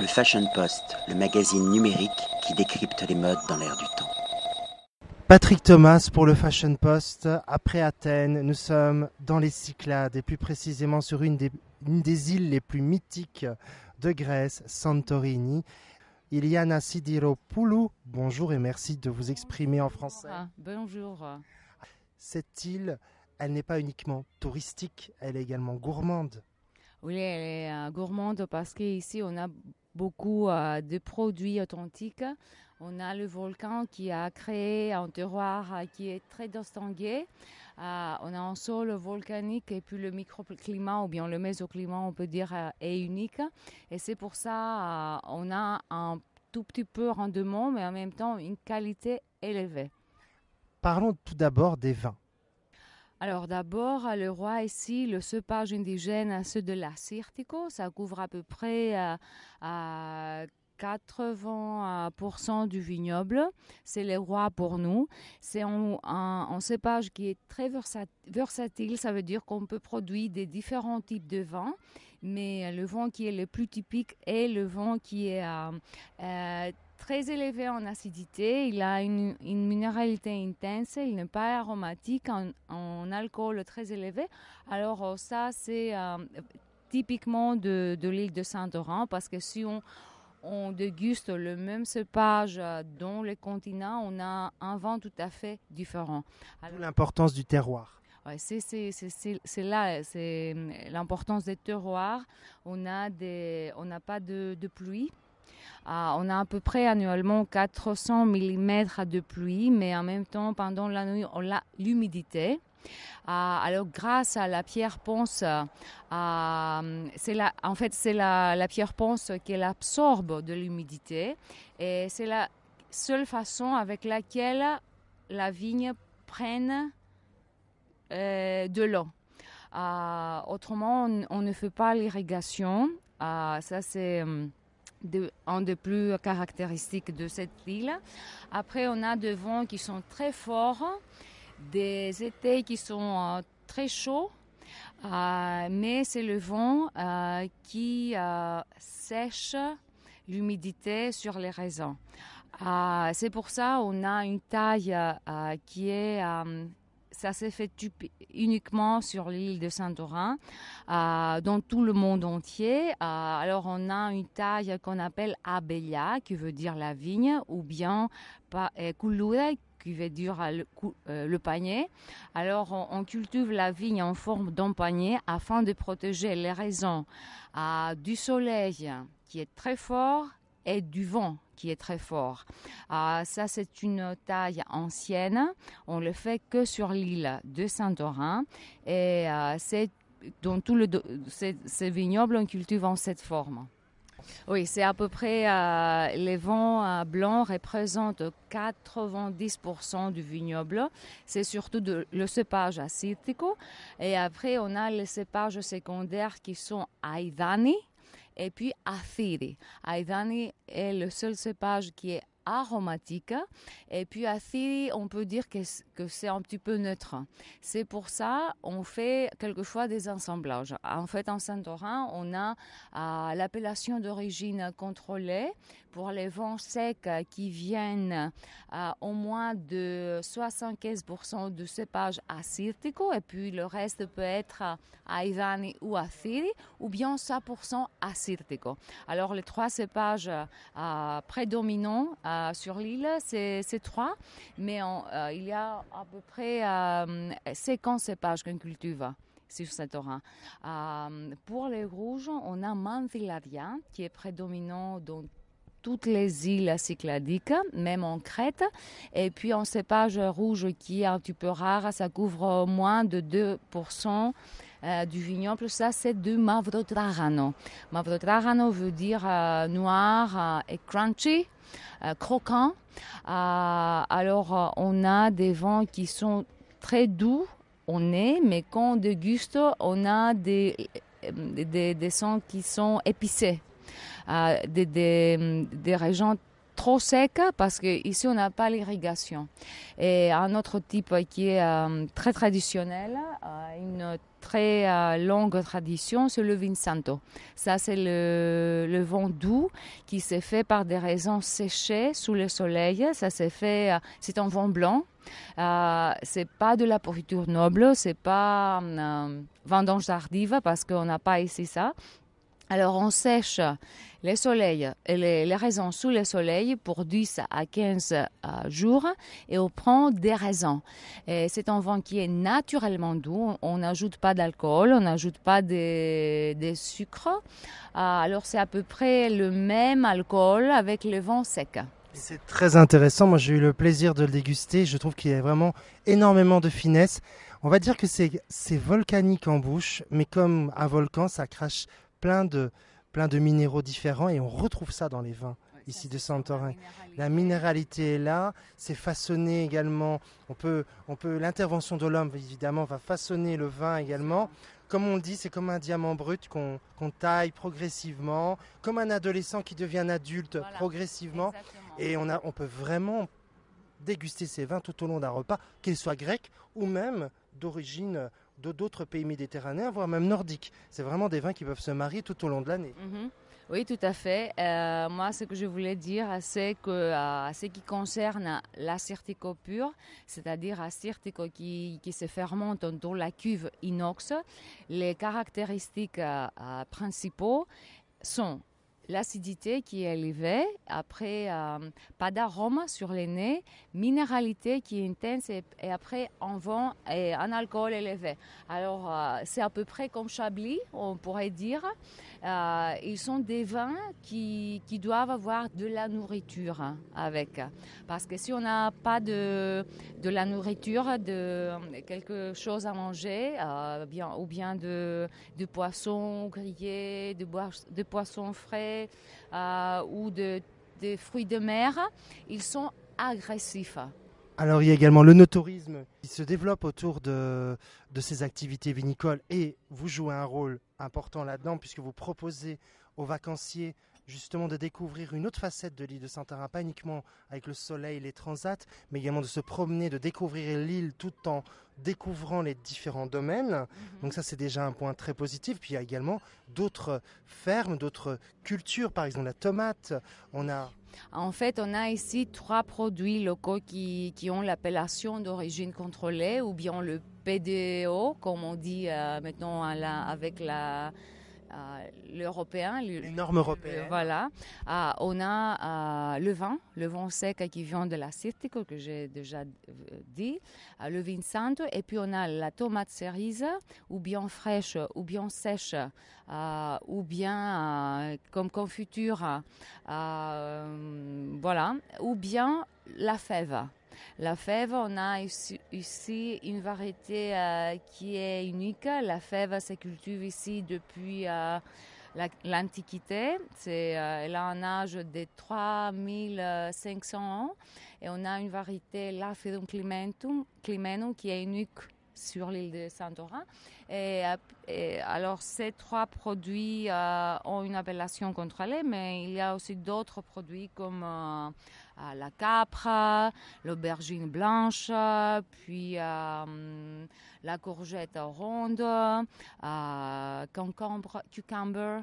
Le Fashion Post, le magazine numérique qui décrypte les modes dans l'air du temps. Patrick Thomas pour le Fashion Post. Après Athènes, nous sommes dans les Cyclades et plus précisément sur une des, une des îles les plus mythiques de Grèce, Santorini. Iliana Sidiropoulou, bonjour et merci de vous exprimer en français. Bonjour. Cette île, elle n'est pas uniquement touristique, elle est également gourmande. Oui, elle est euh, gourmande parce qu'ici, on a beaucoup euh, de produits authentiques. On a le volcan qui a créé un terroir euh, qui est très distingué. Euh, on a un sol volcanique et puis le microclimat ou bien le mésoclimat, on peut dire, euh, est unique. Et c'est pour ça on a un tout petit peu rendement, mais en même temps une qualité élevée. Parlons tout d'abord des vins. Alors d'abord, le roi ici, le cépage indigène, ceux de la Sirtico, ça couvre à peu près euh, à 80% du vignoble. C'est le roi pour nous. C'est un, cépage qui est très versatile. Ça veut dire qu'on peut produire des différents types de vins. Mais le vin qui est le plus typique est le vin qui est euh, euh, très élevé en acidité. Il a une, une minéralité intense. Il n'est pas aromatique, en, en, alcool très élevé. Alors ça, c'est euh, typiquement de, de l'île de Saint-Laurent parce que si on on déguste le même cépage dans les continents, on a un vin tout à fait différent. L'importance du terroir. Ouais, c'est là, c'est l'importance des terroirs. On n'a pas de, de pluie. Euh, on a à peu près annuellement 400 mm de pluie, mais en même temps, pendant la nuit, on a l'humidité. Euh, alors, grâce à la pierre ponce, euh, c'est la, en fait, c'est la, pierre ponce qui absorbe de l'humidité et c'est la seule façon avec laquelle la vigne prenne euh, de l'eau. Autrement, on, ne fait pas l'irrigation. Ça, c'est de, un des plus caractéristiques de cette île. Après, on a des vents qui sont très forts des étés qui sont euh, très chauds, euh, mais c'est le vent euh, qui sèche l'humidité sur les raisins. c'est pour ça qu'on a une taille qui est ça s'est fait uniquement sur l'île de Saint-Orin, euh, dans tout le monde entier. Euh, alors on a une taille qu'on appelle abelia, qui veut dire la vigne, ou bien culure, qui veut dire le, euh, panier. Alors, on, cultive la vigne en forme d'un panier afin de protéger les raisins euh, du soleil qui est très fort et du vent qui est très fort. Euh, ça, c'est une taille ancienne. On le fait que sur l'île de Saint-Orin et euh, c'est dans tout le ces vignobles on cultive en cette forme. Oui, c'est à peu près euh, les vins euh, blancs représentent 90% du vignoble. C'est surtout le cépage acético. Et après, on a les cépages secondaires qui sont Aidani et puis Athiri. Aidani est le seul cépage qui est aromatique. Et puis Athiri, on peut dire que, que c'est un petit peu neutre. C'est pour ça on fait quelquefois des assemblages. En fait, en Saint-Orin, on a l'appellation d'origine contrôlée pour les vents secs qui viennent euh, au moins de 75% de cépage acético et puis le reste peut être Aidani ou Athiri ou bien 100% acético. Alors les trois cépages euh, prédominants euh, sur l'île, c'est trois, mais euh, il y a à peu près 50 cépages qu'on cultive sur cet orin. Euh, pour les rouges, on a Manfilaria qui est prédominant dans toutes les îles cycladiques, même en Crète. Et puis en cépage rouge qui est un petit peu rare, ça couvre moins de 2%. Euh, du vignoble, ça c'est du Mavrotrarano. Mavrotrarano veut dire euh, noir euh, et crunchy, croquant. alors on a des vents qui sont très doux au nez, mais quand on déguste, on a des, des, des sons qui sont épicés. Des, des, des, régions trop sec parce qu'ici on n'a pas l'irrigation. Et un autre type qui est euh, très traditionnel, euh, une très euh, longue tradition, c'est le Vinsanto. Ça, c'est le, vent doux qui s'est fait par des raisins séchés sous le soleil. Ça s'est fait, c'est un vent blanc. Euh, c'est pas de la pourriture noble, c'est pas vendange tardive parce qu'on n'a pas ici ça. Alors on sèche les raisins sous le soleil pour 10 à 15 euh, jours et on prend des raisins. C'est un vin qui est naturellement doux, on n'ajoute pas d'alcool, on n'ajoute pas des, des sucres. Euh, alors c'est à peu près le même alcool avec le vin sec. C'est très intéressant, moi j'ai eu le plaisir de le déguster, je trouve qu'il y a vraiment énormément de finesse. On va dire que c'est volcanique en bouche, mais comme un volcan, ça crache plein de, plein de minéraux différents et on retrouve ça dans les vins ici de Santorin. La minéralité est là, c'est façonné également. On peut, on peut, l'intervention de l'homme évidemment va façonner le vin également. Comme on dit, c'est comme un diamant brut qu'on taille progressivement, comme un adolescent qui devient un adulte progressivement. Et on, a, on peut vraiment déguster ces vins tout au long d'un repas, qu'ils soient grecs ou même d'origine d'autres pays méditerranéens, voire même nordiques. C'est vraiment des vins qui peuvent se marier tout au long de l'année. Mhm. Oui, tout à fait. Euh, moi, ce que je voulais dire, c'est que euh, ce qui concerne l'acertico pur, c'est-à-dire l'acertico qui, qui se fermente dans la cuve inox, les caractéristiques euh, principaux sont l'acidité qui est élevée, après euh, pas d'arôme sur les nez, minéralité qui est intense et, après un vent et un alcool élevé. Alors euh, c'est à peu près comme Chablis, on pourrait dire. Euh, ils sont des vins qui, qui, doivent avoir de la nourriture avec. Parce que si on n'a pas de, de la nourriture, de quelque chose à manger, ou bien de, de poissons grillés, de, de poissons frais, euh, ou de, des fruits de mer, ils sont agressifs. Alors il y a également le notourisme qui se développe autour de, de ces activités vinicoles et vous jouez un rôle important là-dedans puisque vous proposez aux vacanciers justement de découvrir une autre facette de l'île de Santorin, pas uniquement avec le soleil, les transats, mais également de se promener, de découvrir l'île tout en découvrant les différents domaines. Mhm. Donc ça, c'est déjà un point très positif. Puis il y a également d'autres fermes, d'autres cultures, par exemple la tomate. On a en fait, on a ici trois produits locaux qui, qui ont l'appellation d'origine contrôlée ou bien le PDO, comme on dit euh, maintenant avec la, l'européen. Les normes européennes. Voilà. Ah, on a euh, le vin, le vin sec qui vient de la que j'ai déjà euh, dit, euh, le vin santo, et puis on a la tomate cerise, ou bien fraîche, ou bien sèche, ou bien comme confiture, voilà, ou bien la fève. La fève, on a ici, une variété euh, qui est unique. La fève se cultive ici depuis euh, l'Antiquité. Euh, elle a un âge de 3500 ans. Et on a une variété Lafidum climentum, climenum qui est unique sur l'île de Santorin. Et, alors, ces trois produits ont une appellation contrôlée, mais il y a aussi d'autres produits comme la capra, l'aubergine blanche, puis euh, la courgette ronde, euh, concombre, cucumber.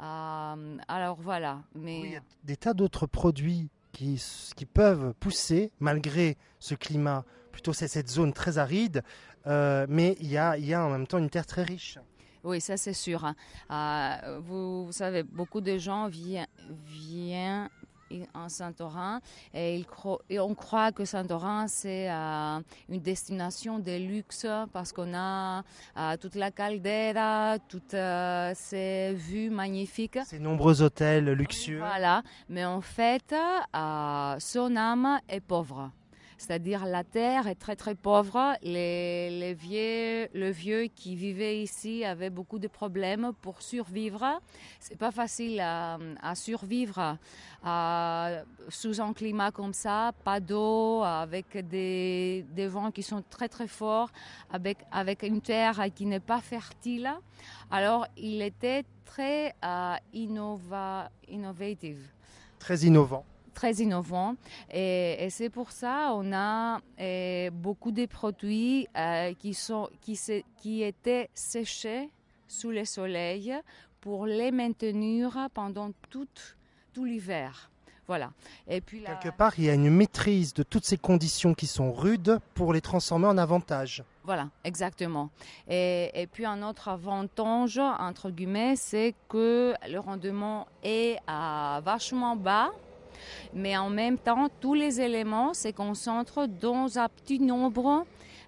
Euh, alors voilà. Mais... il y a des tas d'autres produits qui, qui peuvent pousser malgré ce climat, plutôt c'est cette zone très aride, mais il y, a, il y a en même temps une terre très riche. Oui, ça c'est sûr. Hein. vous, vous, savez, beaucoup de gens viennent en Santorin et, et, on croit que Santorin c'est euh, une destination de luxe parce qu'on a euh, toute la caldera, toutes euh, ces vues magnifiques. Ces nombreux hôtels luxueux. Voilà, mais en fait, son âme est pauvre. C'est-à-dire la terre est très très pauvre. Les, vieux, le vieux qui vivait ici avait beaucoup de problèmes pour survivre. C'est pas facile à, survivre sous un climat comme ça, pas d'eau, avec des, vents qui sont très très forts, avec, une terre qui n'est pas fertile. Alors il était très uh, innova, innovative. Très innovant très innovant. Et, c'est pour ça on a beaucoup de produits qui, sont, qui, qui étaient séchés sous le soleil pour les maintenir pendant tout, tout l'hiver. Voilà. Et puis Quelque part, il y a une maîtrise de toutes ces conditions qui sont rudes pour les transformer en avantage. Voilà, exactement. Et, et puis un autre avantage, entre guillemets, c'est que le rendement est à vachement bas mais en même temps, tous les éléments se concentrent dans un petit nombre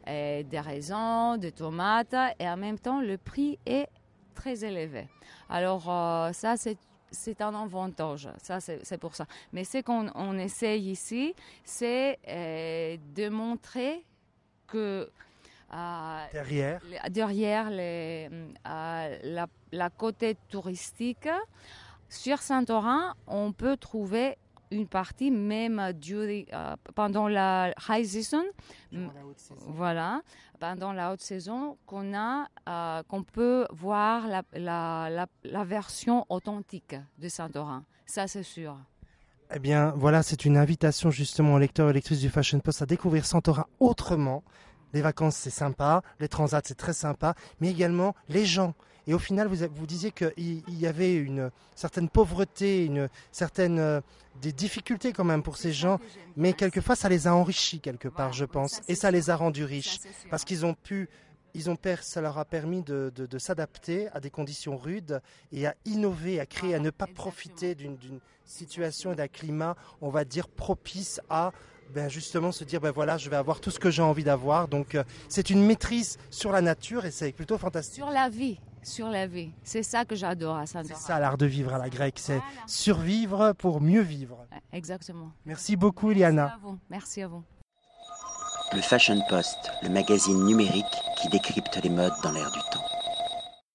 euh, des raisins, des tomates, et en même temps, le prix est très élevé. Alors, euh, ça, c'est c'est un avantage, ça c'est pour ça. Mais ce qu'on on essaye ici, c'est euh, de montrer que derrière, derrière les, la, la, côté touristique, sur Saint-Orin, on peut trouver une partie même euh, pendant la high season, voilà, pendant la haute saison, qu'on a, euh, qu'on peut voir la, la, la, version authentique de Saint-Orin. Ça, c'est sûr. Eh bien, voilà, c'est une invitation justement aux lecteurs et lectrices du Fashion Post à découvrir Saint-Orin autrement. Les vacances, c'est sympa, les transats, c'est très sympa, mais également les gens. Et au final, vous, vous disiez qu'il y avait une certaine pauvreté, une certaine euh, des difficultés quand même pour ces gens, mais quelquefois ça les a enrichis quelque part, je pense, et ça les a rendus riches parce qu'ils ont pu ils ont ça leur a permis de, de, s'adapter à des conditions rudes et à innover, à créer, à ne pas profiter d'une situation et d'un climat, on va dire, propice à ben justement se dire ben voilà je vais avoir tout ce que j'ai envie d'avoir. Donc euh, c'est une maîtrise sur la nature et c'est plutôt fantastique. Sur la vie sur la vie. C'est ça que j'adore à saint c'est ça l'art de vivre à la grecque c'est survivre pour mieux vivre. Exactement. Merci beaucoup Iliana merci à vous, merci à vous. le Fashion Post le magazine numérique qui décrypte les modes dans l'air du temps